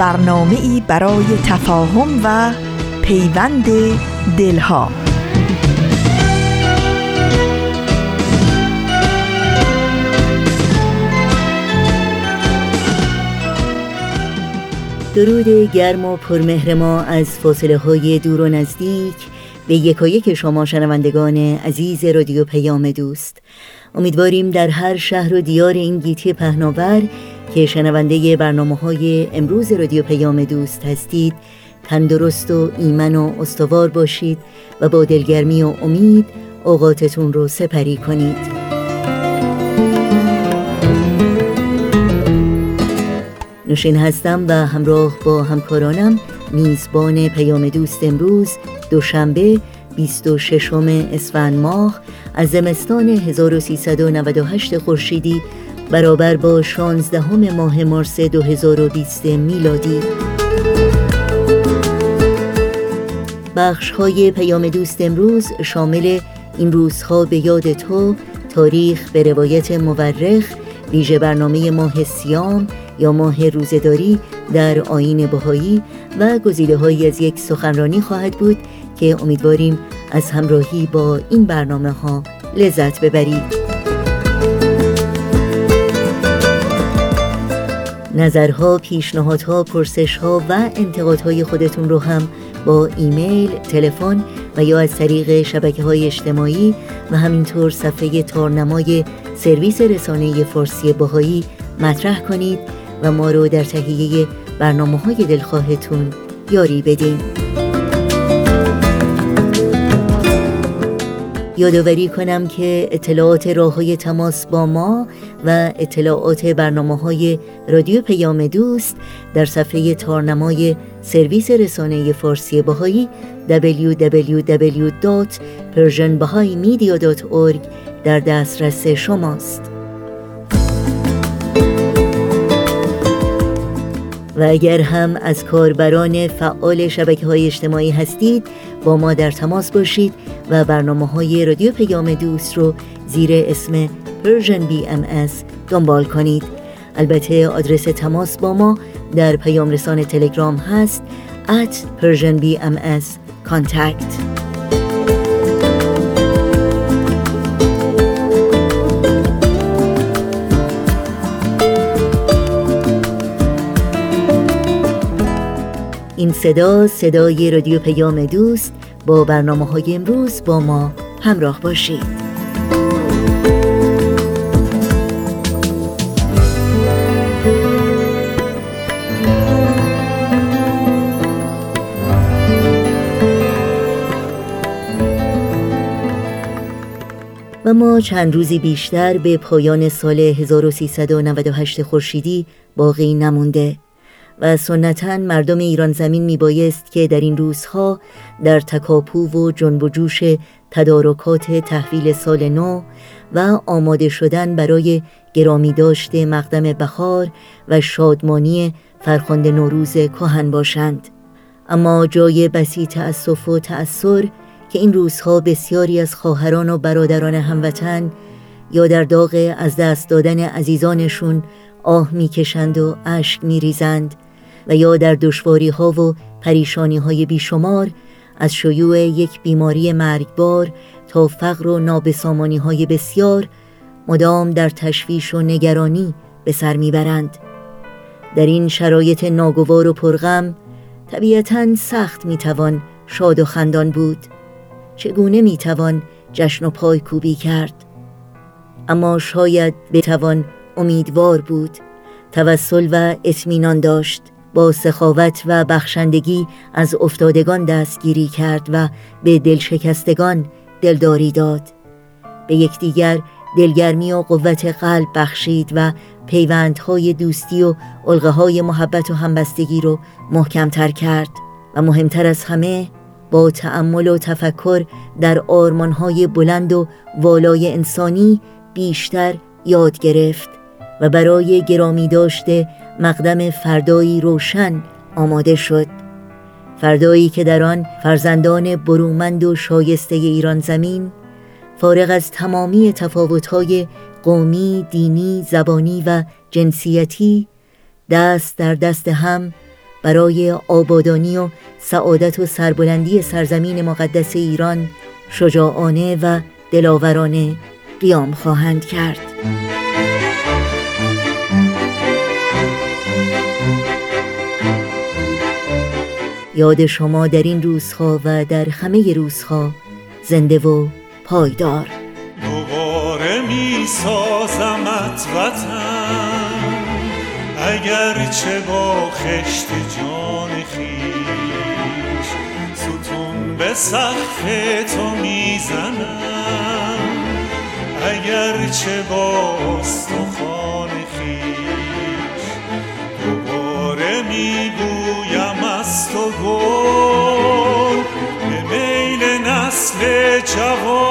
برنامه ای برای تفاهم و پیوند دلها. درود گرم و پرمهر ما از فاصله های دور و نزدیک به یکایک شما شنوندگان عزیز رادیو پیام دوست. امیدواریم در هر شهر و دیار این گیتی پهناور که شنونده برنامه های امروز رادیو پیام دوست هستید تندرست و ایمن و استوار باشید و با دلگرمی و امید اوقاتتون رو سپری کنید. نوشین هستم و همراه با همکارانم میزبان پیام دوست امروز دوشنبه 26 اسفند ماه از زمستان 1398 خورشیدی برابر با 16 ماه مارس 2020 میلادی. بخش های پیام دوست امروز شامل این روزها به یاد تو تاریخ به روایت مورخ ویژه برنامه ماه سیام یا ماه روزداری در آین بهایی و گزیده های از یک سخنرانی خواهد بود که امیدواریم از همراهی با این برنامه ها لذت ببرید. نظرها، پیشنهادها، پرسشها و انتقادهای خودتون رو هم با ایمیل، تلفن و یا از طریق شبکه های اجتماعی و همینطور صفحه تارنمای سرویس رسانه فارسی باهایی مطرح کنید و ما رو در تهیه برنامه های دلخواهتون یاری بدین. یادآوری کنم که اطلاعات راه های تماس با ما و اطلاعات برنامه های رادیو پیام دوست در صفحه تارنمای سرویس رسانه فارسی باهایی www.persianbahaimedia.org در دسترس شماست. و اگر هم از کاربران فعال شبکه های اجتماعی هستید با ما در تماس باشید و برنامه های رادیو پیام دوست رو زیر اسم Persian BMS دنبال کنید. البته آدرس تماس با ما در پیام رسان تلگرام هست at Persian BMS contact. این صدا صدای رادیو پیام دوست. با برنامه های امروز با ما همراه باشید. و ما چند روزی بیشتر به پایان سال 1398 خورشیدی باقی نمونده. و سنتا مردم ایران زمین می بایست که در این روزها در تکاپو و جنب و جوش تدارکات تحویل سال نو و آماده شدن برای گرامی داشته مقدم بخار و شادمانی فرخند نوروز کهن باشند. اما جای بسی تأسف و تأثیر که این روزها بسیاری از خواهران و برادران هموطن یا در داغ از دست دادن عزیزانشون آه می‌کشند و اشک میریزند و یا در دشواری ها و پریشانی های بیشمار از شیوع یک بیماری مرگبار تا فقر و نابسامانی های بسیار مدام در تشویش و نگرانی به سر می‌برند. در این شرایط ناگوار و پرغم طبیعتا سخت می‌توان شاد و خندان بود. چگونه می‌توان جشن و پای کوبی کرد؟ اما شاید بتوان امیدوار بود توسل و اطمینان داشت. با سخاوت و بخشندگی از افتادگان دستگیری کرد و به دلشکستگان دلداری داد. به یکدیگر دلگرمی و قوت قلب بخشید و پیوندهای دوستی و علقه های محبت و همبستگی رو محکمتر کرد و مهمتر از همه با تأمل و تفکر در آرمانهای بلند و والای انسانی بیشتر یاد گرفت و برای گرامی داشته مقدم فردایی روشن آماده شد فردایی که در آن فرزندان برومند و شایسته ایران زمین فارغ از تمامی تفاوت‌های قومی، دینی، زبانی و جنسیتی دست در دست هم برای آبادانی و سعادت و سربلندی سرزمین مقدس ایران شجاعانه و دلاورانه قیام خواهند کرد. یاد شما در این روزها و در همه روزها زنده و پایدار. دوباره می سازمت اگر چه با خشت جان خیش ستون به سقف تو می‌زنم. اگر چه با استخوان خیش دوباره می‌گویم گل به میل نسل جوان.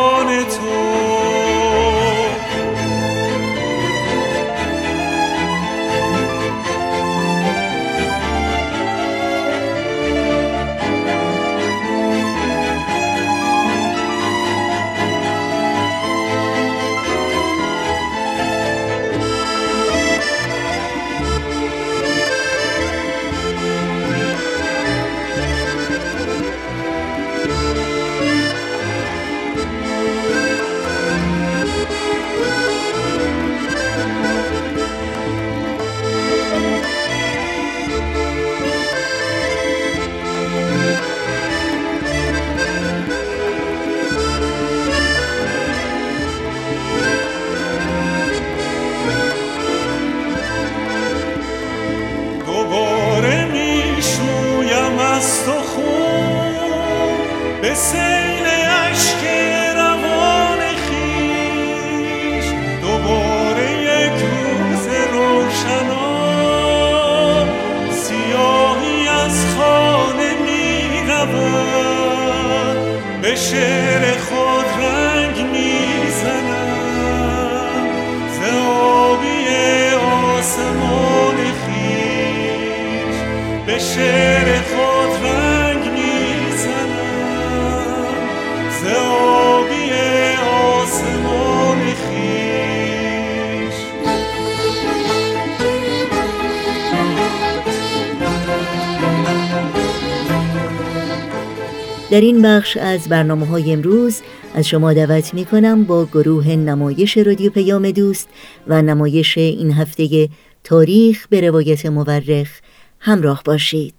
در این بخش از برنامه های امروز از شما دعوت می کنم با گروه نمایش رادیو پیام دوست و نمایش این هفته تاریخ به روایت مورخ همراه باشید.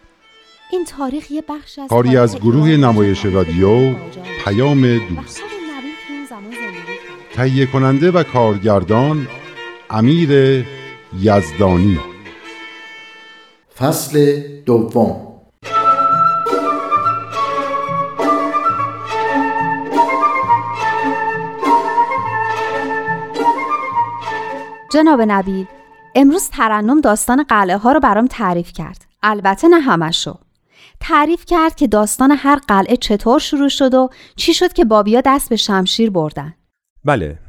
این تاریخ یه بخش از کاری از گروه نمایش رادیو پیام دوست. تهیه کننده و کارگردان امیر یزدانی. فصل دوم. جناب نبیل امروز ترنم داستان قلعه ها رو برام تعریف کرد. البته نه همشو. تعریف کرد که داستان هر قلعه چطور شروع شد و چی شد که بابیا دست به شمشیر بردن. بله.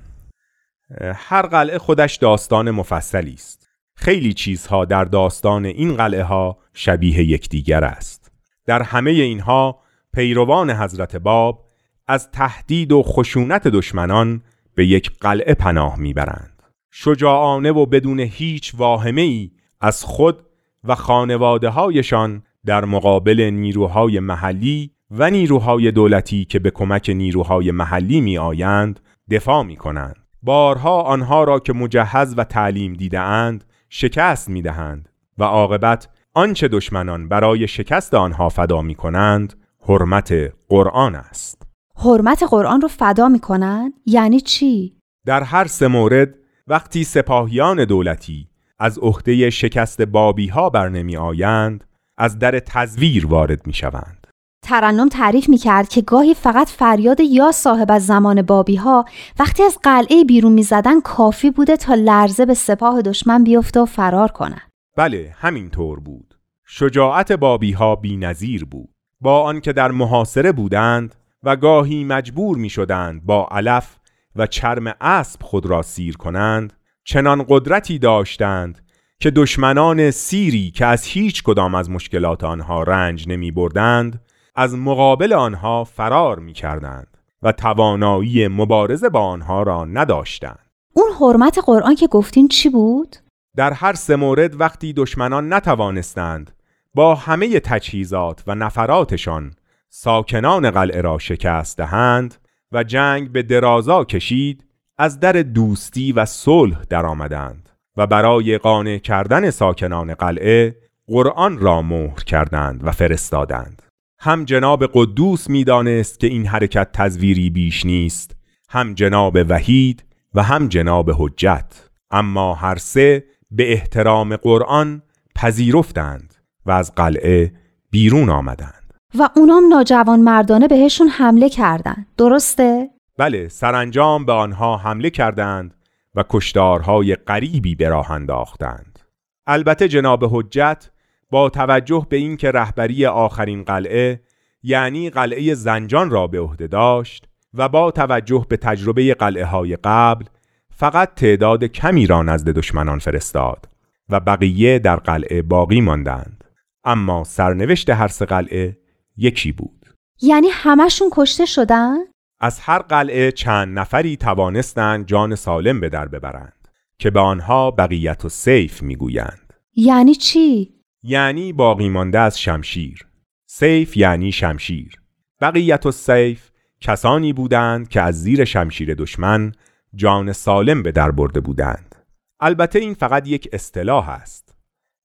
هر قلعه خودش داستان مفصلی است. خیلی چیزها در داستان این قلعه ها شبیه یکدیگر است. در همه اینها پیروان حضرت باب از تهدید و خشونت دشمنان به یک قلعه پناه می‌برند. شجاعانه و بدون هیچ واهمه ای از خود و خانواده هایشان در مقابل نیروهای محلی و نیروهای دولتی که به کمک نیروهای محلی می آیند دفاع می کنند. بارها آنها را که مجهز و تعلیم دیده اند شکست می دهند و عاقبت آنچه دشمنان برای شکست آنها فدا می کنند حرمت قرآن است. حرمت قرآن رو فدا می کنند؟ یعنی چی؟ در هر سه مورد وقتی سپاهیان دولتی از عهده شکست بابی ها بر نمی آیند از در تزویر وارد می شوند. ترنم تعریف می کرد که گاهی فقط فریاد یا صاحب از زمان بابی ها وقتی از قلعه بیرون می زدن کافی بوده تا لرزه به سپاه دشمن بیفته و فرار کنند. بله همینطور بود. شجاعت بابی ها بی نظیر بود. با آنکه در محاصره بودند و گاهی مجبور می شدند با علف و چرم اسب خود را سیر کنند چنان قدرتی داشتند که دشمنان سیری که از هیچ کدام از مشکلات آنها رنج نمی بردند از مقابل آنها فرار می کردند و توانایی مبارزه با آنها را نداشتند اون حرمت قرآن که گفتین چی بود؟ در هر سه مورد وقتی دشمنان نتوانستند با همه تجهیزات و نفراتشان ساکنان قلعه را شکست دهند و جنگ به درازا کشید از در دوستی و صلح درآمدند و برای قانع کردن ساکنان قلعه قرآن را مهر کردند و فرستادند. هم جناب قدوس می‌دانست که این حرکت تزویری بیش نیست هم جناب وحید و هم جناب حجت. اما هر سه به احترام قرآن پذیرفتند و از قلعه بیرون آمدند. و اونام ناجوان مردانه بهشون حمله کردند. درسته؟ بله سرانجام به آنها حمله کردند و کشدارهای غریبی به راه انداختند. البته جناب حجت با توجه به اینکه رهبری آخرین قلعه یعنی قلعه زنجان را به عهده داشت و با توجه به تجربه قلعه های قبل فقط تعداد کمی را نزد دشمنان فرستاد و بقیه در قلعه باقی ماندند. اما سرنوشت هر سه قلعه یکی بود. یعنی همشون کشته شدن؟ از هر قلعه چند نفری توانستند جان سالم به در ببرند که به آنها بقیت و سیف می‌گویند. یعنی چی؟ یعنی باقی مانده از شمشیر. سیف یعنی شمشیر. بقیت و سیف کسانی بودند که از زیر شمشیر دشمن جان سالم به در برده بودند. البته این فقط یک اصطلاح است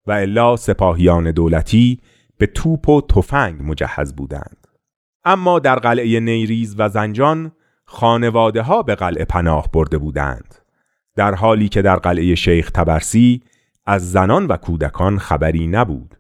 و الا سپاهیان دولتی به توپ و تفنگ مجهز بودند. اما در قلعه نیریز و زنجان خانواده ها به قلعه پناه برده بودند در حالی که در قلعه شیخ تبرسی از زنان و کودکان خبری نبود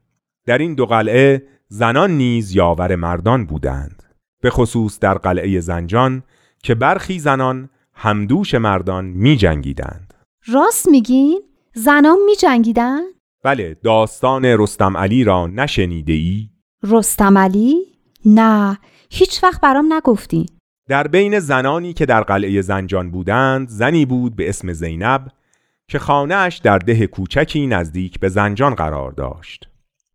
در این دو قلعه زنان نیز یاور مردان بودند به خصوص در قلعه زنجان که برخی زنان همدوش مردان می جنگیدند راست میگین؟ زنان می جنگیدن؟ بله داستان رستم علی را نشنیده ای؟ رستم علی؟ نه هیچ وقت برام نگفتی. در بین زنانی که در قلعه زنجان بودند زنی بود به اسم زینب که خانهاش در ده کوچکی نزدیک به زنجان قرار داشت.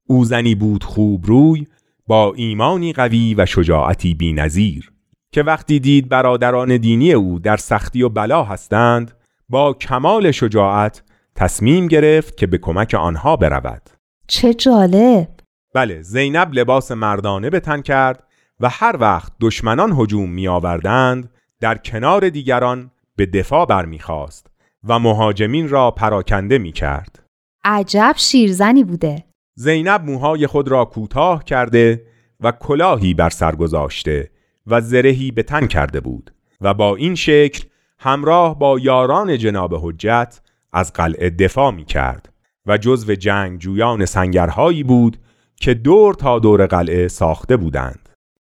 او زنی بود خوب روی با ایمانی قوی و شجاعتی بی نظیر که وقتی دید برادران دینی او در سختی و بلا هستند با کمال شجاعت تصمیم گرفت که به کمک آنها برود. چه جالب. بله زینب لباس مردانه به تن کرد و هر وقت دشمنان هجوم می آوردند در کنار دیگران به دفاع برمیخواست و مهاجمین را پراکنده می کرد. عجب شیرزنی بوده زینب موهای خود را کوتاه کرده و کلاهی بر سر گذاشته و زرهی به تن کرده بود و با این شکل همراه با یاران جناب حجت از قلعه دفاع می کرد و جزو جنگ جویان سنگرهایی بود که دور تا دور قلعه ساخته بودند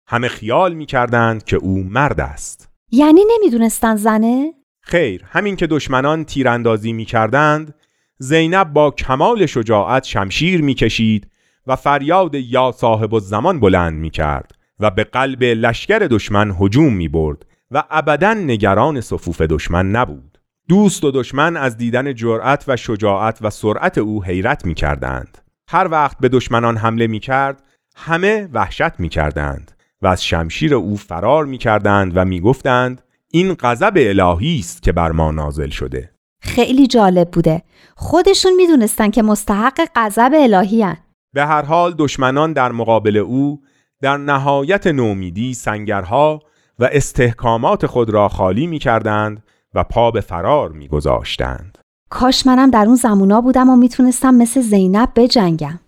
همه خیال می کردند که او مرد است. یعنی نمی‌دونستن زنه؟ خیر همین که دشمنان تیراندازی می کردند زینب با کمال شجاعت شمشیر می کشید و فریاد یا صاحب الزمان بلند می کرد و به قلب لشکر دشمن هجوم می برد و ابدا نگران صفوف دشمن نبود. دوست و دشمن از دیدن جرأت و شجاعت و سرعت او حیرت می کردند هر وقت به دشمنان حمله می کرد همه وحشت می کردند و از شمشیر او فرار می کردند و می گفتند این غضب الهی است که بر ما نازل شده خیلی جالب بوده خودشون می‌دونستن که مستحق غضب الهی هن. به هر حال دشمنان در مقابل او در نهایت نومیدی سنگرها و استحکامات خود را خالی می کردند و پا به فرار می گذاشتند. کاش منم در اون زمونا بودم و می‌تونستم مثل زینب بجنگم.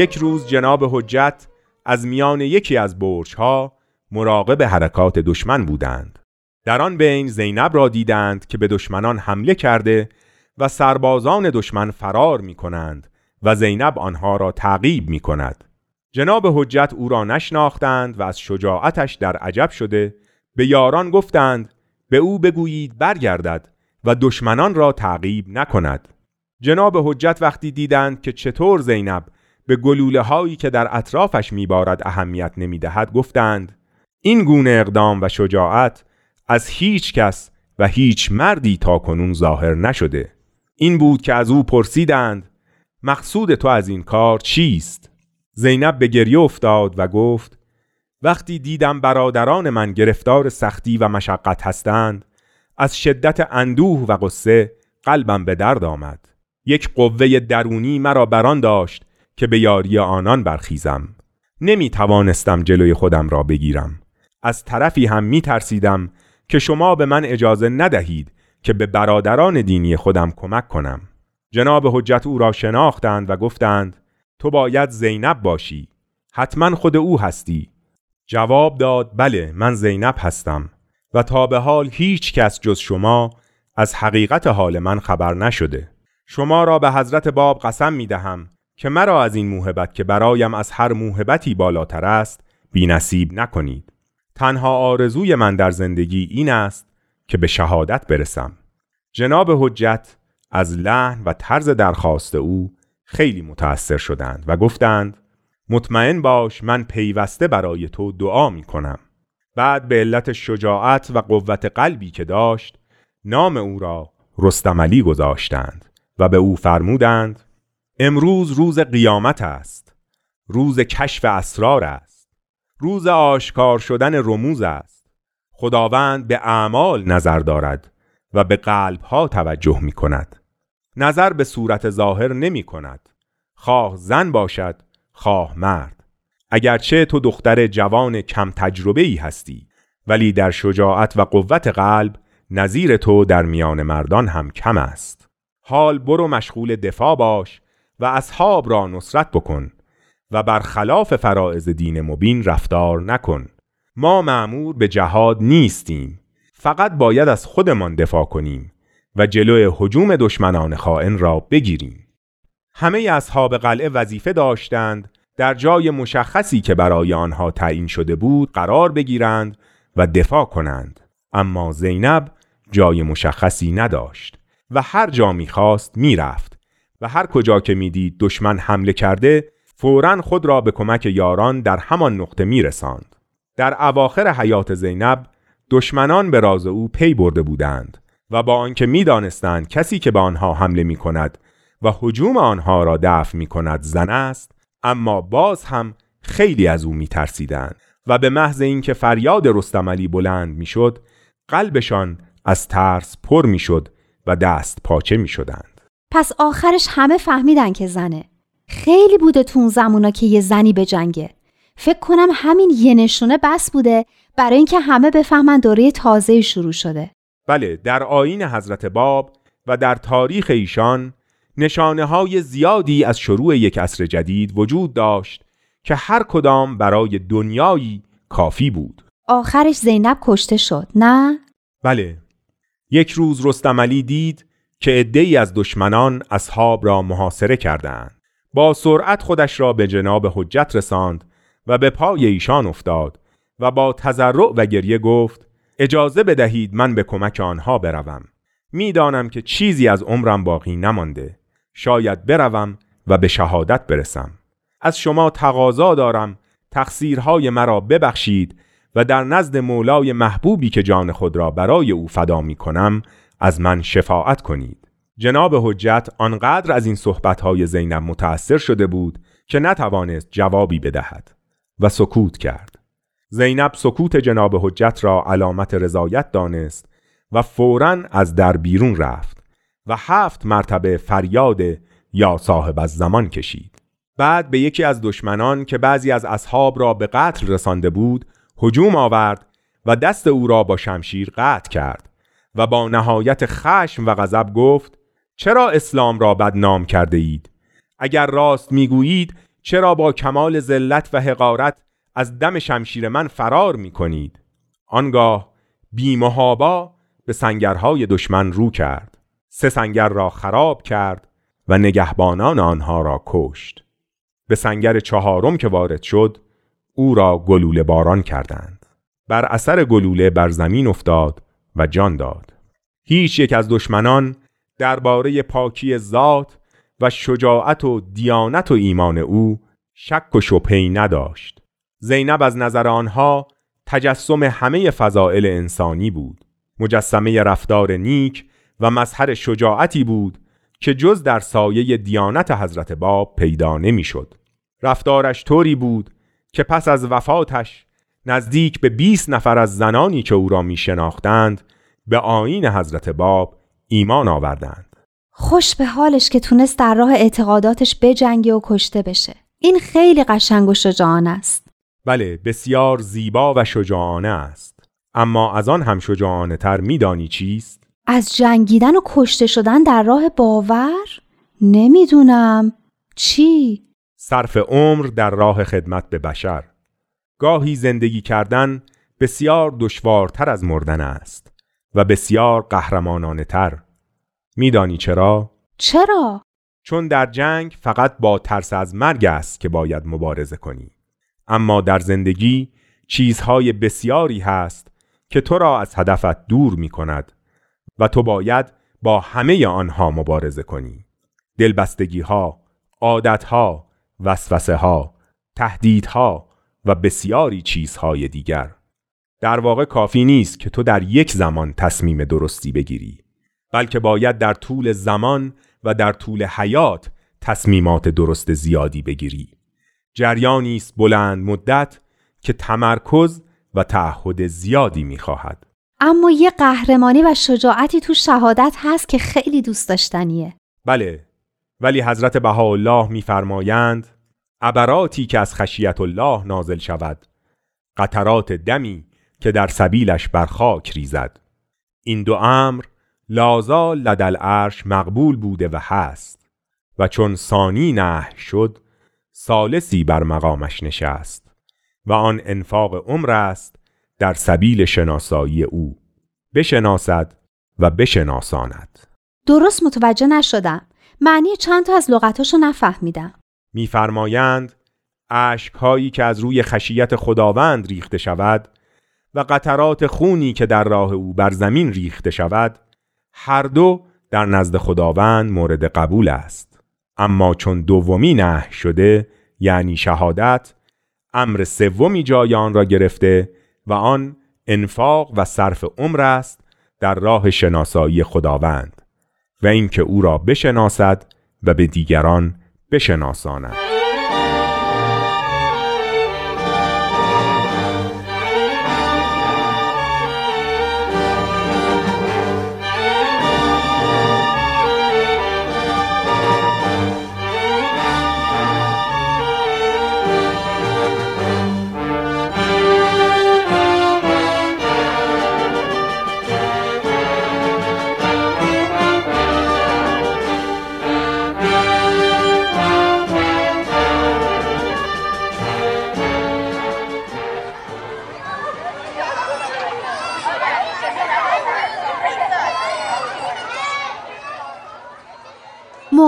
یک روز جناب حجت از میان یکی از ها مراقب حرکات دشمن بودند. در آن بین زینب را دیدند که به دشمنان حمله کرده و سربازان دشمن فرار می کنند و زینب آنها را تعقیب می کند. جناب حجت او را نشناختند و از شجاعتش در عجب شده به یاران گفتند به او بگویید برگردد و دشمنان را تعقیب نکند. جناب حجت وقتی دیدند که چطور زینب به گلوله هایی که در اطرافش میبارد اهمیت نمی‌دهد گفتند این گونه اقدام و شجاعت از هیچ کس و هیچ مردی تا کنون ظاهر نشده. این بود که از او پرسیدند مقصود تو از این کار چیست؟ زینب به گریه افتاد و گفت وقتی دیدم برادران من گرفتار سختی و مشقت هستند از شدت اندوه و قصه قلبم به درد آمد. یک قوه درونی مرا بران داشت که به یاری آنان برخیزم. نمی توانستم جلوی خودم را بگیرم. از طرفی هم می ترسیدم که شما به من اجازه ندهید که به برادران دینی خودم کمک کنم. جناب حجت او را شناختند و گفتند تو باید زینب باشی. حتما خود او هستی. جواب داد بله من زینب هستم. و تا به حال هیچ کس جز شما از حقیقت حال من خبر نشده. شما را به حضرت باب قسم می دهم که مرا از این موهبت که برایم از هر موهبتی بالاتر است بی نکنید. تنها آرزوی من در زندگی این است که به شهادت برسم. جناب حجت از لحن و طرز درخواست او خیلی متأثر شدند و گفتند مطمئن باش من پیوسته برای تو دعا می کنم بعد به علت شجاعت و قوت قلبی که داشت نام او را رستملی گذاشتند و به او فرمودند امروز روز قیامت است. روز کشف اسرار است. روز آشکار شدن رموز است. خداوند به اعمال نظر دارد و به قلب ها توجه می کند. نظر به صورت ظاهر نمی کند. خواه زن باشد خواه مرد. اگرچه تو دختر جوان کم تجربه ای هستی ولی در شجاعت و قوت قلب نظیر تو در میان مردان هم کم است. حال برو مشغول دفاع باش و اصحاب را نصرت بکن و برخلاف فرائض دین مبین رفتار نکن. ما معمور به جهاد نیستیم. فقط باید از خودمان دفاع کنیم و جلوی حجوم دشمنان خائن را بگیریم. همه اصحاب قلعه وظیفه داشتند در جای مشخصی که برای آنها تعیین شده بود قرار بگیرند و دفاع کنند. اما زینب جای مشخصی نداشت و هر جا می‌خواست می‌رفت. و هر کجا که می‌دید دشمن حمله کرده فورا خود را به کمک یاران در همان نقطه میرساند در اواخر حیات زینب دشمنان به راز او پی برده بودند و با آنکه می‌دانستند کسی که به آنها حمله می کند و حجوم آنها را دفع می کند زن است اما باز هم خیلی از او می و به محض اینکه فریاد رستملی بلند می‌شد قلبشان از ترس پر می‌شد و دست پاچه می شدند. پس آخرش همه فهمیدن که زنه. خیلی بوده تو اون زمونا که یه زنی به جنگه. فکر کنم همین یه نشونه بس بوده برای اینکه همه بفهمن دوره تازه شروع شده. بله در آین حضرت باب و در تاریخ ایشان نشانه های زیادی از شروع یک عصر جدید وجود داشت که هر کدام برای دنیایی کافی بود. آخرش زینب کشته شد نه؟ بله. یک روز رستملی دید که عدهای از دشمنان اصحاب را محاصره کردند. با سرعت خودش را به جناب حجت رساند و به پای ایشان افتاد و با تذرع و گریه گفت اجازه بدهید من به کمک آنها بروم. می‌دانم که چیزی از عمرم باقی نمانده. شاید بروم و به شهادت برسم. از شما تقاضا دارم. تقصیرهای مرا ببخشید و در نزد مولای محبوبی که جان خود را برای او فدا می کنم از من شفاعت کنید. جناب حجت آنقدر از این صحبتهای زینب متأثر شده بود که نتوانست جوابی بدهد و سکوت کرد. زینب سکوت جناب حجت را علامت رضایت دانست و فورا از در بیرون رفت و هفت مرتبه فریاد یا صاحب از زمان کشید. بعد به یکی از دشمنان که بعضی از اصحاب را به قتل رسانده بود هجوم آورد و دست او را با شمشیر قطع کرد. و با نهایت خشم و غضب گفت چرا اسلام را بدنام کرده اید اگر راست می‌گویید چرا با کمال ذلت و حقارت از دم شمشیر من فرار می کنید آنگاه بیمهابا به سنگرهای دشمن رو کرد. سه سنگر را خراب کرد و نگهبانان آنها را کشت. به سنگر چهارم که وارد شد او را گلوله باران کردند. بر اثر گلوله بر زمین افتاد و جان داد. هیچ یک از دشمنان درباره پاکی ذات و شجاعت و دیانت و ایمان او شک و شبهی نداشت. زینب از نظر آنها تجسم همه فضائل انسانی بود. مجسمه رفتار نیک و مظهر شجاعتی بود که جز در سایه دیانت حضرت باب پیدا نمی‌شد. رفتارش طوری بود که پس از وفاتش نزدیک به 20 نفر از زنانی که او را می شناختند به آین حضرت باب ایمان آوردند خوش به حالش که تونست در راه اعتقاداتش بجنگه و کشته بشه این خیلی قشنگ و شجاعانه است بله بسیار زیبا و شجاعانه است اما از آن هم شجاعانه تر میدانی چیست؟ از جنگیدن و کشته شدن در راه باور؟ نمی‌دونم چی؟ صرف عمر در راه خدمت به بشر گاهی زندگی کردن بسیار دشوارتر از مردن است و بسیار قهرمانانه تر میدانی چرا؟ چرا؟ چون در جنگ فقط با ترس از مرگ است که باید مبارزه کنی اما در زندگی چیزهای بسیاری هست که تو را از هدفت دور می کند و تو باید با همه آنها مبارزه کنی دلبستگی ها، عادت ها، وسوسه ها، تهدیدها و بسیاری چیزهای دیگر. در واقع کافی نیست که تو در یک زمان تصمیم درستی بگیری بلکه باید در طول زمان و در طول حیات تصمیمات درست زیادی بگیری. جریانی است بلند مدت که تمرکز و تعهد زیادی می‌خواهد. اما یه قهرمانی و شجاعتی تو شهادت هست که خیلی دوست داشتنیه. بله ولی حضرت بهاءالله میفرمایند عبراتی که از خشیت الله نازل شود قطرات دمی که در سبیلش بر خاک ریزد. این دو امر لازال لدل عرش مقبول بوده و هست و چون ثانی نه شد سالسی بر مقامش نشست و آن انفاق عمر است در سبیل شناسایی او. بشناسد و بشناساند. درست متوجه نشدم. معنی چند تا از لغتاشو نفهمیدم. میفرمایند هایی که از روی خشیت خداوند ریخته شود و قطرات خونی که در راه او بر زمین ریخته شود هر دو در نزد خداوند مورد قبول است. اما چون دومی نه شده یعنی شهادت امر سومی جای آن را گرفته و آن انفاق و صرف عمر است در راه شناسایی خداوند و اینکه او را بشناسد و به دیگران بشناساند.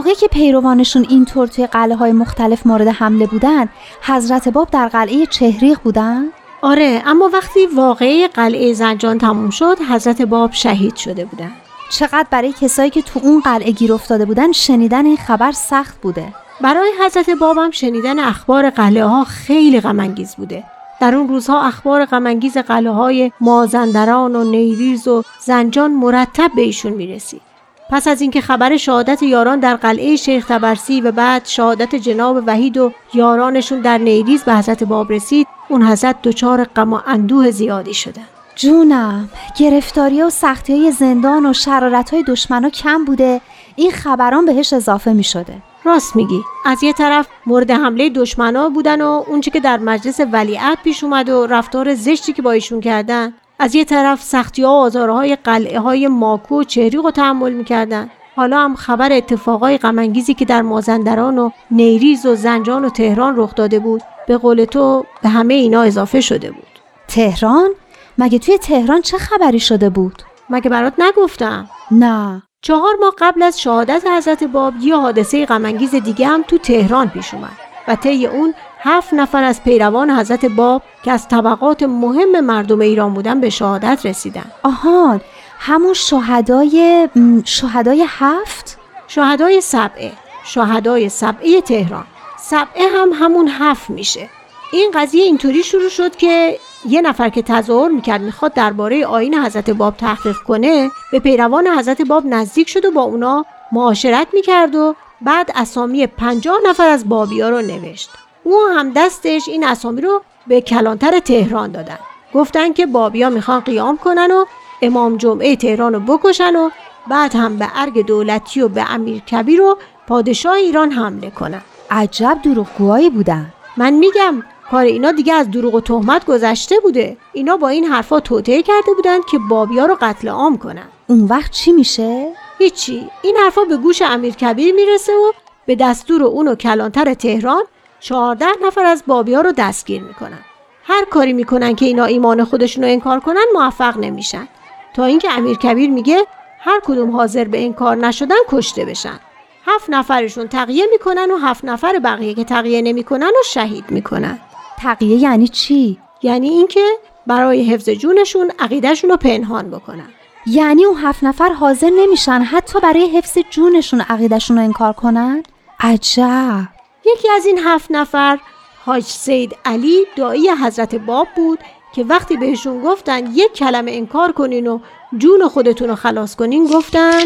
موقعی که پیروانشون اینطور توی قلعه های مختلف مورد حمله بودن حضرت باب در قلعه چهریق بودن؟ آره اما وقتی واقعه قلعه زنجان تموم شد حضرت باب شهید شده بودن. چقدر برای کسایی که تو اون قلعه گیر افتاده بودن شنیدن این خبر سخت بوده؟ برای حضرت بابم شنیدن اخبار قلعه ها خیلی غمانگیز بوده. در اون روزها اخبار غمانگیز قلعه های مازندران و نیریز و زنجان مرتب به ایشون می‌رسید. پس از اینکه خبر شهادت یاران در قلعه شیخ تبرسی و بعد شهادت جناب وحید و یارانشون در نیریز به حضرت باب رسید اون حضرت دچار غم و اندوه زیادی شدن. جونم گرفتاری و سختی های زندان و شرارت های دشمنا کم بوده. این خبران بهش اضافه می شده راست میگی. از یه طرف مورد حمله دشمنا بودن و اونچه که در مجلس ولیعت پیش اومد و رفتار زشتی که با ایشون کردن. از یه طرف سختی ها و آزارهای قلعه های ماکو و چهریق رو تحمل می‌کردن. حالا هم خبر اتفاقای غمانگیزی که در مازندران و نیریز و زنجان و تهران رخ داده بود به قول تو به همه اینا اضافه شده بود. تهران؟ مگه توی تهران چه خبری شده بود؟ مگه برات نگفتم؟ نه. چهار ماه قبل از شهادت حضرت باب یه حادثه غمانگیز دیگه هم تو تهران پیش اومد و طی اون هفت نفر از پیروان حضرت باب که از طبقات مهم مردم ایران بودن به شهادت رسیدن. آهان همون شهدای شهدای هفت؟ شهدای سبعه شهدای سبعه تهران. سبعه هم همون هفت میشه. این قضیه اینطوری شروع شد که یه نفر که تظاهر می‌کرد می‌خواد درباره آین حضرت باب تحقیق کنه به پیروان حضرت باب نزدیک شد و با اونا معاشرت می‌کرد و بعد اسامی پنجاه نفر از بابیا رو نوشت. او هم دستش این اسامی رو به کلانتر تهران دادن. گفتن که بابیا می‌خوان قیام کنن و امام جمعه تهران رو بکشن و بعد هم به ارگ دولتی و به امیر کبیر و پادشاه ایران حمله کنن. عجب دروغگوهایی بودن. من میگم کار اینا دیگه از دروغ و تهمت گذشته بوده. اینا با این حرفا توطئه کرده بودن که بابیا رو قتل عام کنن. اون وقت چی میشه؟ هیچی. این حرفا به گوش امیر کبیر می‌رسه و به دستور اون و کلانتر تهران چهارده نفر از بابیا رو دستگیر می‌کنن. هر کاری می‌کنن که اینا ایمان خودشون رو انکار کنن موفق نمیشن. تا اینکه امیر کبیر میگه هر کدوم حاضر به این کار نشدن کشته بشن. هفت نفرشون تقیه می‌کنن و هفت نفر بقیه که تقیه نمی‌کنن و شهید می‌کنن. تقیه یعنی چی؟ یعنی اینکه برای حفظ جونشون عقیدهشون رو پنهان بکنن. یعنی اون هفت نفر حاضر نمیشن حتی برای حفظ جونشون عقیدهشون رو انکار کنن؟ عجب! یکی از این هفت نفر حاج سید علی دایی حضرت باب بود که وقتی بهشون گفتن یک کلمه انکار کنین و جون خودتون رو خلاص کنین گفتن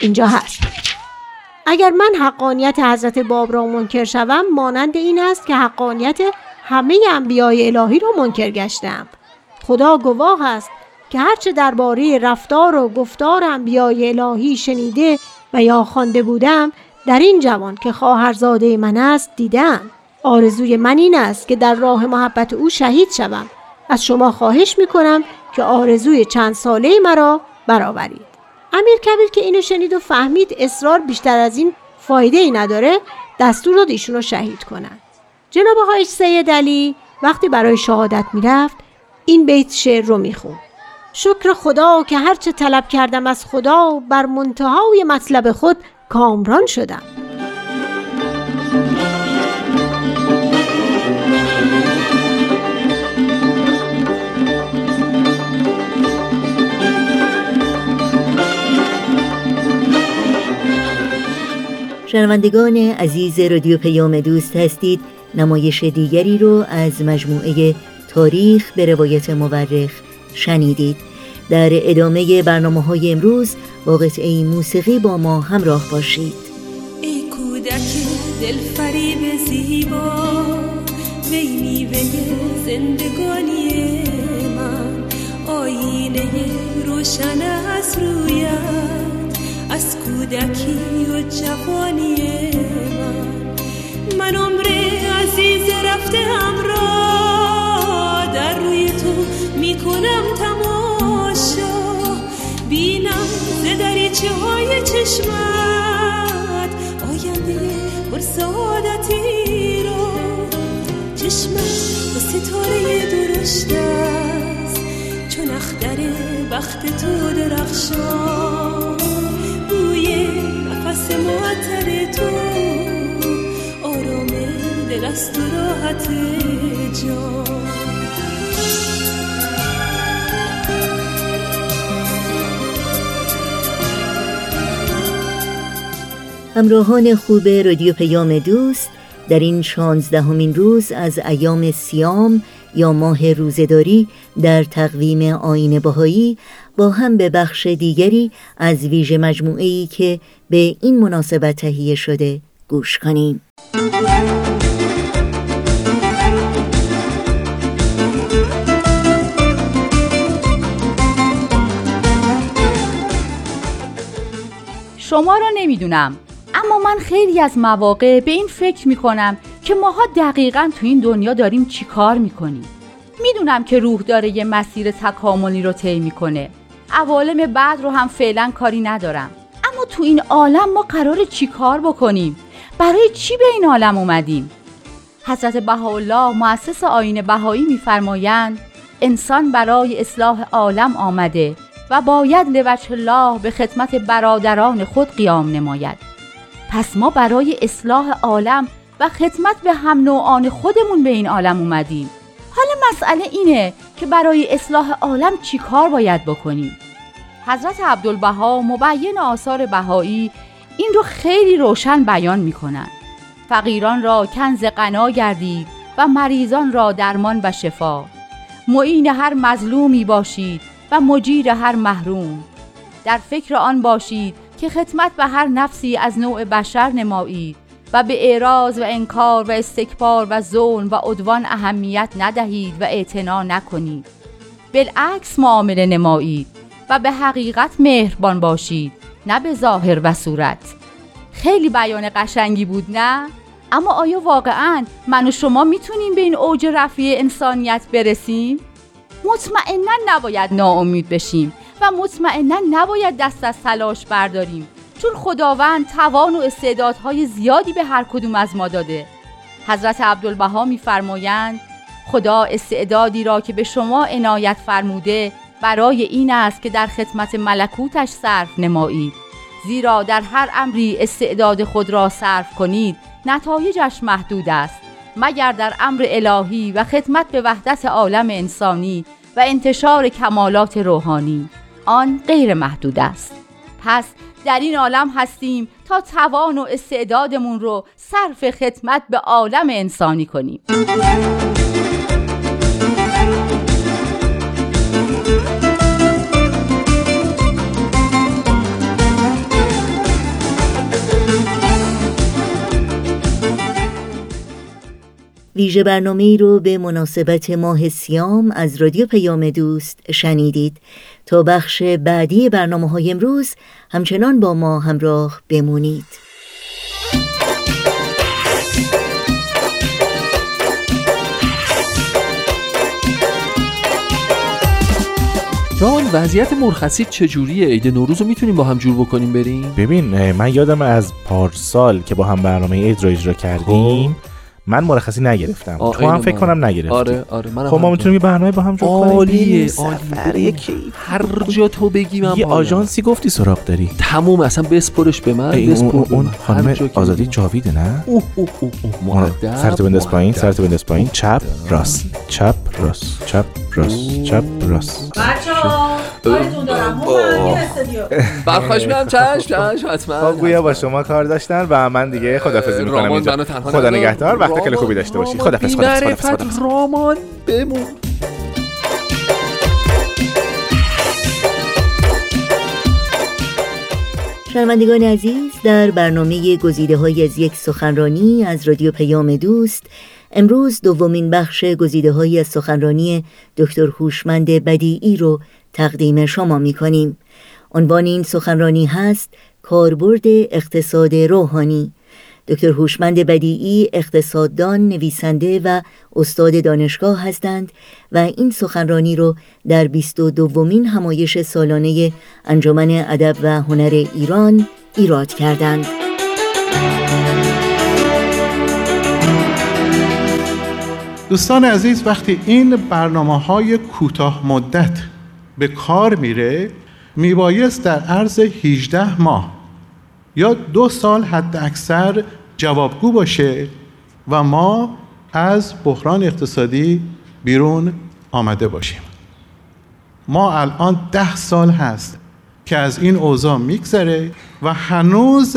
اینجا هست. اگر من حقانیت حضرت باب را منکر شوم مانند این است که حقانیت همه انبیای الهی را منکر گشتم. خدا گواه است که هرچه درباره رفتار و گفتار انبیای الهی شنیده و یا خوانده بودم در این جوان که خواهرزاده من است دیدم آرزوی من این است که در راه محبت او شهید شوم. از شما خواهش می کنم که آرزوی چند ساله مرا برآورید. امیر کبیر که اینو شنید و فهمید اصرار بیشتر از این فایده ای نداره دستور داد ایشون شهید کنن. جناب آقای سید علی وقتی برای شهادت می‌رفت این بیت شعر رو میخون. شکر خدا که هرچه طلب کردم از خدا بر منتهای مطلب خود کامران شدم. شنوندگان عزیز رادیو پیام دوست هستید نمایش دیگری رو از مجموعه تاریخ به روایت مورخ شنیدید. در ادامه برنامه های امروز با قطعه موسیقی با ما همراه باشید. ای کودک دل فریب زیبا وی میوه زندگانی من. آینه روشن از رویت از کودکی و جوانی من. من عمر عزیز رفته همراه های چشمت. آینده پر سعادتی را چشمت با ستاره درشت است. چون اختر بخت تو درخشان. حس معطر تو. آرام دل است و راحت جان. همراهان خوب رادیو پیام دوست در این شانزدهمین روز از ایام سیام یا ماه روزداری در تقویم آین بهایی با هم به بخش دیگری از ویژه مجموعه که به این مناسبت تهیه شده گوش کنیم. شما را نمی‌دونم. اما من خیلی از مواقع به این فکر می‌کنم که ماها دقیقا تو این دنیا داریم چی کار می‌کنیم. می‌دونم که روح داره یه مسیر تکاملی رو طی می‌کنه. عوالم بعد رو هم فعلا کاری ندارم. اما تو این عالم ما قرار چی کار بکنیم؟ برای چی به این عالم اومدیم؟ حضرت بهاءالله مؤسس آین بهایی میفرمایند انسان برای اصلاح عالم آمده و باید لوجه الله به خدمت برادران خود قیام نماید. پس ما برای اصلاح عالم و خدمت به هم نوعان خودمون به این عالم اومدیم. حالا مسئله اینه که برای اصلاح عالم چی کار باید بکنیم؟ حضرت عبدالبها مبین آثار بهایی این رو خیلی روشن بیان می‌کنن. فقیران را کنز غنا گردید و مریضان را درمان و شفا. معین هر مظلومی باشید و مجیر هر محروم. در فکر آن باشید که خدمت به هر نفسی از نوع بشر نمایید و به اعراض و انکار و استکبار و ظلم و عدوان اهمیت ندهید و اعتنا نکنید بالعکس معامله نمایید و به حقیقت مهربان باشید نه به ظاهر و صورت خیلی بیان قشنگی بود نه؟ اما آیا واقعا من و شما می‌تونیم به این اوج رفیع انسانیت برسیم؟ مطمئنا نباید ناامید بشیم و مطمئنا نباید دست از تلاش برداریم چون خداوند توان و استعدادهای زیادی به هر کدوم از ما داده. حضرت عبدالبها میفرمایند خدا استعدادی را که به شما عنایت فرموده برای این است که در خدمت ملکوتش صرف نمایید. زیرا در هر امری استعداد خود را صرف کنید نتایجش محدود است. مگر در امر الهی و خدمت به وحدت عالم انسانی و انتشار کمالات روحانی؟ آن غیر محدود است. پس در این عالم هستیم تا توان و استعدادمون رو صرف خدمت به عالم انسانی کنیم. ویژه برنامه رو به مناسبت ماه سیام از رادیو پیام دوست شنیدید. تا بخش بعدی برنامه های امروز همچنان با ما همراه بمونید. جان وضعیت مرخصی چجوریه؟ عید نوروز رو می‌تونیم با هم جور بکنیم بریم؟ ببین من یادم از پارسال که با هم برنامه عید رو اجرا کردیم. خب. من مرخصی نگرفتم. تو هم فکر کنم نگرفتی. آره آره من خب ما می‌تونیم یه برنامه با هم جور کنیم. عالیه عالیه. سفر ببین، یکی هر جا تو بگی من یه. آژانسی گفتی سراغ داری. تموم اصلا بسپرش به من بسپر اون, خانم آزادی. جاویده نه؟ اوه اوه اوه اوه. آره. سرتو بنداز پایین. سرتو بنداز پایین. چپ راست. چپ راست. چپ راست. چپ راست. برخواش میرم چشم چشم حتما. خب گویا با شما کار داشتن و من دیگه خدافظی می‌کنم اینجا. خدا. نگهدار. وقت خیلی خوبی داشته باشی. خدافظ خدافظ بی‌معرفت، خدافظ رامان بمون شنوندگان عزیز در برنامه گزیده های از یک سخنرانی از رادیو پیام دوست امروز دومین بخش گزیده های از سخنرانی دکتر هوشمند بدیعی رو تقدیم شما می کنیم. عنوان این سخنرانی هست کاربرد اقتصاد روحانی دکتر هوشمند بدیعی اقتصاددان، نویسنده و استاد دانشگاه هستند و این سخنرانی رو در 22 دومین همایش سالانه انجمن ادب و هنر ایران ایراد کردند. دوستان عزیز وقتی این برنامه های کوتاه مدت به کار میره میبایست در عرض 18 ماه یا دو سال حد اکثر جوابگو باشه و ما از بحران اقتصادی بیرون آمده باشیم. ما الان ده سال هست که از این اوضاع میگذره و هنوز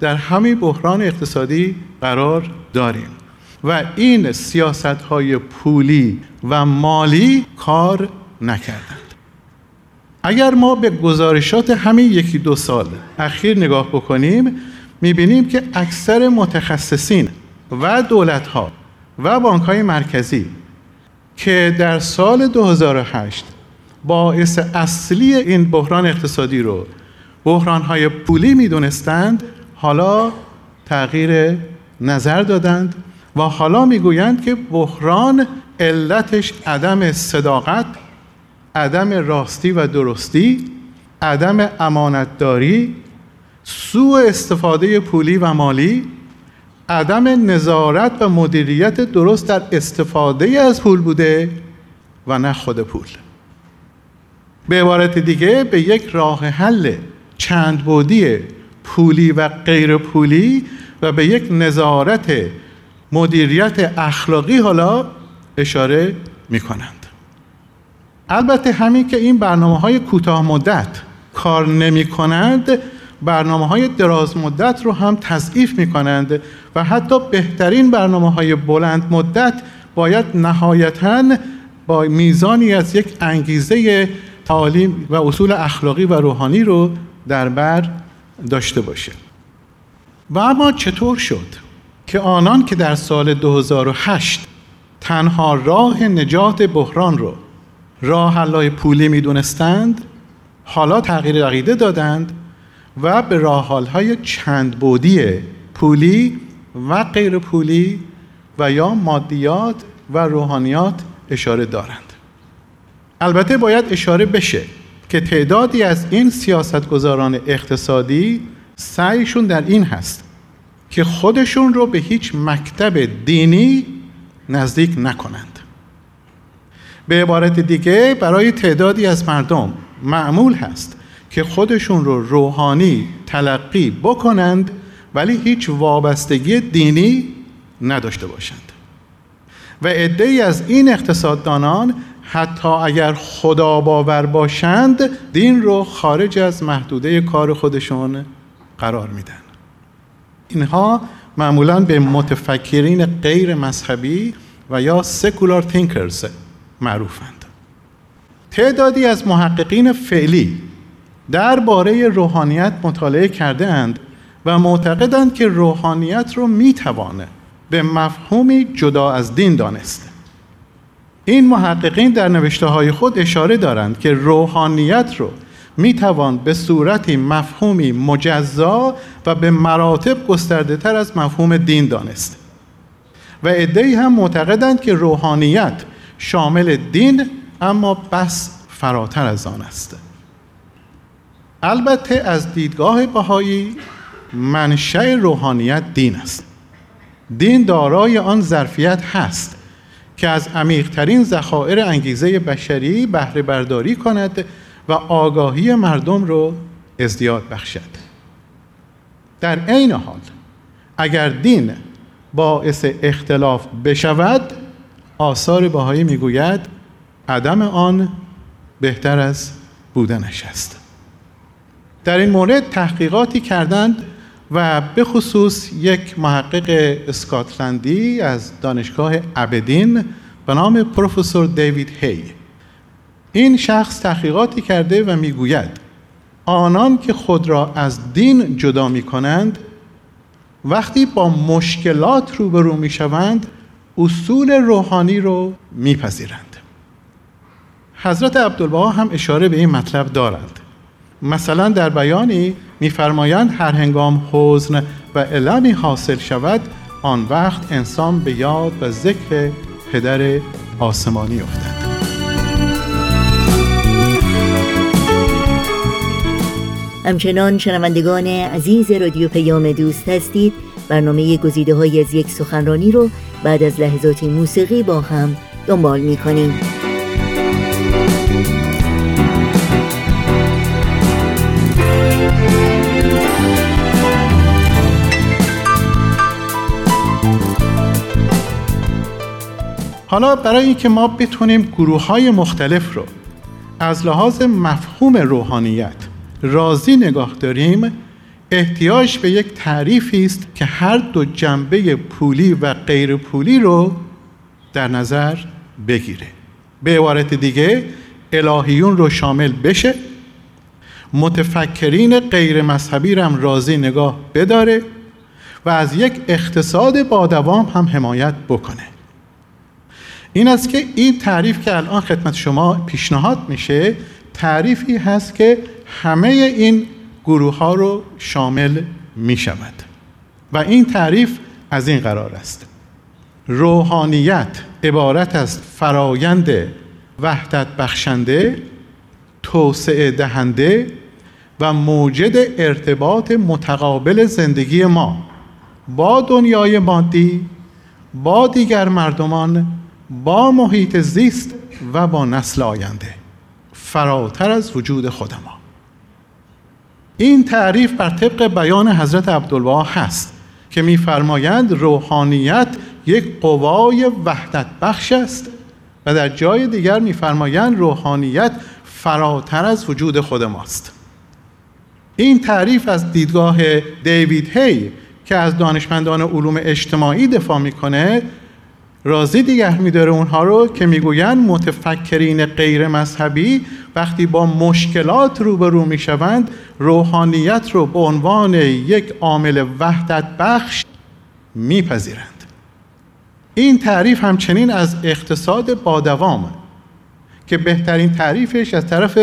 در همین بحران اقتصادی قرار داریم و این سیاست های پولی و مالی کار نکردند اگر ما به گزارشات همین یکی دو سال اخیر نگاه بکنیم می‌بینیم که اکثر متخصصین و دولت ها و بانک های مرکزی که در سال 2008 باعث اصلی این بحران اقتصادی رو بحران های پولی می‌دونستند حالا تغییر نظر دادند و حالا می‌گویند که بحران علتش عدم صداقت عدم راستی و درستی عدم امانتداری سوء استفاده پولی و مالی عدم نظارت و مدیریت درست در استفاده از پول بوده و نه خود پول. به عبارت دیگه به یک راه حل چند بودی پولی و غیر پولی و به یک نظارت مدیریت اخلاقی حالا اشاره می کنند البته همین که این برنامه های کوتاه مدت کار نمی کنند برنامه های دراز مدت رو هم تضعیف می کنند و حتی بهترین برنامه های بلند مدت باید نهایتا با میزانی از یک انگیزه تعالیم و اصول اخلاقی و روحانی رو در بر داشته باشه. و اما چطور شد که آنان که در سال 2008 تنها راه نجات بحران رو راه پولی می‌دونستند حالا تغییر عقیده دادند و به راه های چند بودی پولی و غیر پولی و یا مادیات و روحانیات اشاره دارند. البته باید اشاره بشه که تعدادی از این سیاستگزاران اقتصادی سعیشون در این هست که خودشون رو به هیچ مکتب دینی نزدیک نکنند. به عبارت دیگه برای تعدادی از مردم معمول هست که خودشون رو روحانی تلقی بکنند ولی هیچ وابستگی دینی نداشته باشند. و عدهای از این اقتصاددانان حتی اگر خدا باور باشند دین رو خارج از محدوده کار خودشون قرار میدن. اینها معمولا به متفکرین غیر مذهبی و یا سکولار تینکرز معروفند. تعدادی از محققین فعلی درباره روحانیت مطالعه کرده اند و معتقدند که روحانیت رو می‌توانه به مفهومی جدا از دین دانست. این محققین در نوشته های خود اشاره دارند که روحانیت رو می توان به صورتی مفهومی مجزا و به مراتب گسترده تر از مفهوم دین دانست. و ادهی هم معتقدند که روحانیت شامل دین اما بس فراتر از آن است. البته از دیدگاه بهایی منشأ روحانیت دین است. دین دارای آن ظرفیت هست که از عمیقترین ذخایر انگیزه بشری بهره برداری کند و آگاهی مردم رو ازدیاد بخشد. در عین حال اگر دین باعث اختلاف بشود آثار باهایی می‌گوید عدم آن بهتر از بودنش است. در این مورد تحقیقاتی کردند و به خصوص یک محقق اسکاتلندی از دانشگاه ابدین به نام پروفسور دیوید هی. این شخص تحقیقاتی کرده و می‌گوید آنان که خود را از دین جدا می کنند وقتی با مشکلات روبرو می شوند اصول روحانی رو میپذیرند. حضرت عبدالبها هم اشاره به این مطلب دارند. مثلا در بیانی میفرمایند هر هنگام حزن و علمی حاصل شود آن وقت انسان به یاد و ذکر پدر آسمانی افتد. همچنان شنوندگان عزیز رادیو پیام دوست هستید برنامه گزیده های از یک سخنرانی رو بعد از لحظات موسیقی با هم دنبال می کنیم. حالا برای اینکه ما بتونیم گروه های مختلف رو از لحاظ مفهوم روحانیت راضی نگاه داریم احتیاج به یک تعریفی است که هر دو جنبه پولی و غیر پولی رو در نظر بگیره. به عبارت دیگه الهیون رو شامل بشه. متفکرین غیر مذهبی هم راضی نگاه بداره و از یک اقتصاد با دوام هم حمایت بکنه. این است که این تعریف که الان خدمت شما پیشنهاد میشه تعریفی هست که همه این گروه ها رو شامل می شود و این تعریف از این قرار است. روحانیت عبارت است فرایند وحدت بخشنده توسعه دهنده و موجد ارتباط متقابل زندگی ما با دنیای مادی با دیگر مردمان با محیط زیست و با نسل آینده. فراتر از وجود خود ما این تعریف بر طبق بیان حضرت عبدالبها هست که میفرمایند روحانیت یک قوای وحدت بخش است و در جای دیگر میفرمایند روحانیت فراتر از وجود خود ماست. این تعریف از دیدگاه دیوید هی که از دانشمندان علوم اجتماعی دفاع می‌کنه راضی دیگر میداره اونها رو که می‌گویند متفکرین غیر مذهبی وقتی با مشکلات روبرو می‌شوند روحانیت رو به عنوان یک عامل وحدت بخش میپذیرند. این تعریف همچنین از اقتصاد با دوام که بهترین تعریفش از طرف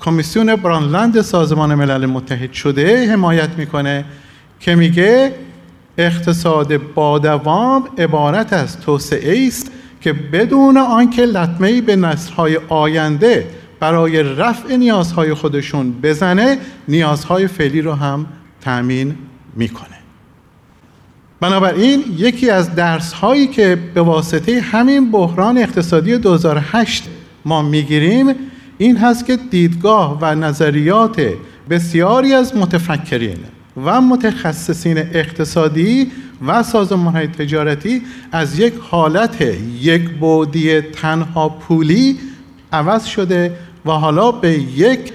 کمیسیون برانلند سازمان ملل متحد شده حمایت می‌کنه که میگه اقتصاد با دوام عبارت از توسعه است که بدون آنکه لطمه‌ای به نسل‌های آینده برای رفع نیازهای خودشون بزنه نیازهای فعلی رو هم تأمین می‌کنه. بنابراین یکی از درس هایی که به واسطه همین بحران اقتصادی 2008 ما می‌گیریم این هست که دیدگاه و نظریات بسیاری از متفکرین و متخصصین اقتصادی و سازمان های تجارتی از یک حالت یک بودی تنها پولی عوض شده و حالا به یک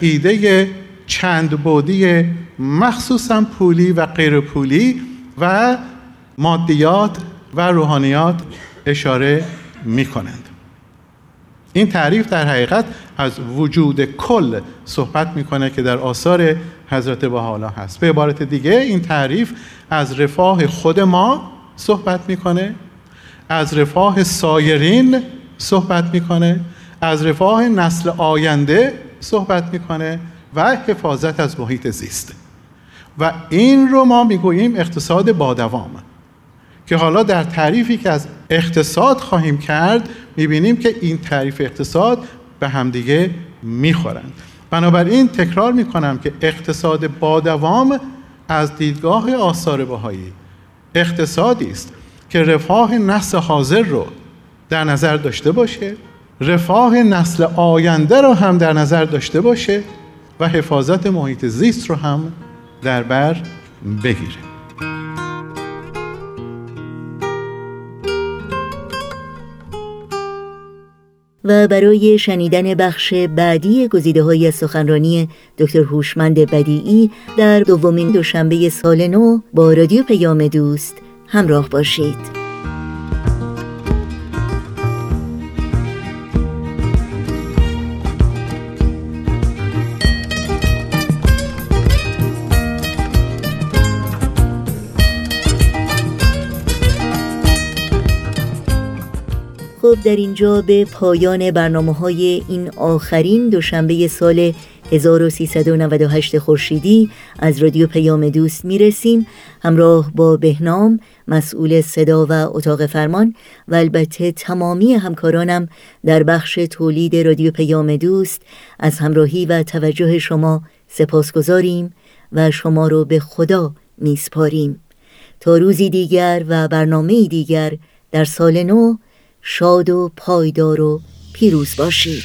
ایده چند بودی مخصوصا پولی و غیر پولی و مادیات و روحانیات اشاره می کنند این تعریف در حقیقت از وجود کل صحبت می‌کنه که در آثار حضرت بهاءالله هست. به عبارت دیگه این تعریف از رفاه خود ما صحبت می‌کنه از رفاه سایرین صحبت می‌کنه از رفاه نسل آینده صحبت می‌کنه و حفاظت از محیط زیست. و این رو ما می‌گوییم اقتصاد با دوام که حالا در تعریفی که از اقتصاد خواهیم کرد می‌بینیم که این تعریف اقتصاد به همدیگه می‌خورند. بنابراین تکرار می‌کنم که اقتصاد با دوام از دیدگاه آثار بهایی اقتصادی است که رفاه نسل حاضر رو در نظر داشته باشه رفاه نسل آینده رو هم در نظر داشته باشه و حفاظت محیط زیست رو هم در بر بگیره و برای شنیدن بخش بعدی گزیده های سخنرانی دکتر هوشمند بدیعی در دومین دوشنبه سال نو با رادیو پیام دوست همراه باشید. خب در اینجا به پایان برنامه های این آخرین دوشنبه سال 1398 خورشیدی از رادیو پیام دوست می‌رسیم. همراه با بهنام مسئول صدا و اتاق فرمان و البته تمامی همکارانم در بخش تولید رادیو پیام دوست از همراهی و توجه شما سپاس گذاریم و شما رو به خدا میسپاریم. تا روزی دیگر و برنامه دیگر در سال نو شاد و پایدار و پیروز باشید.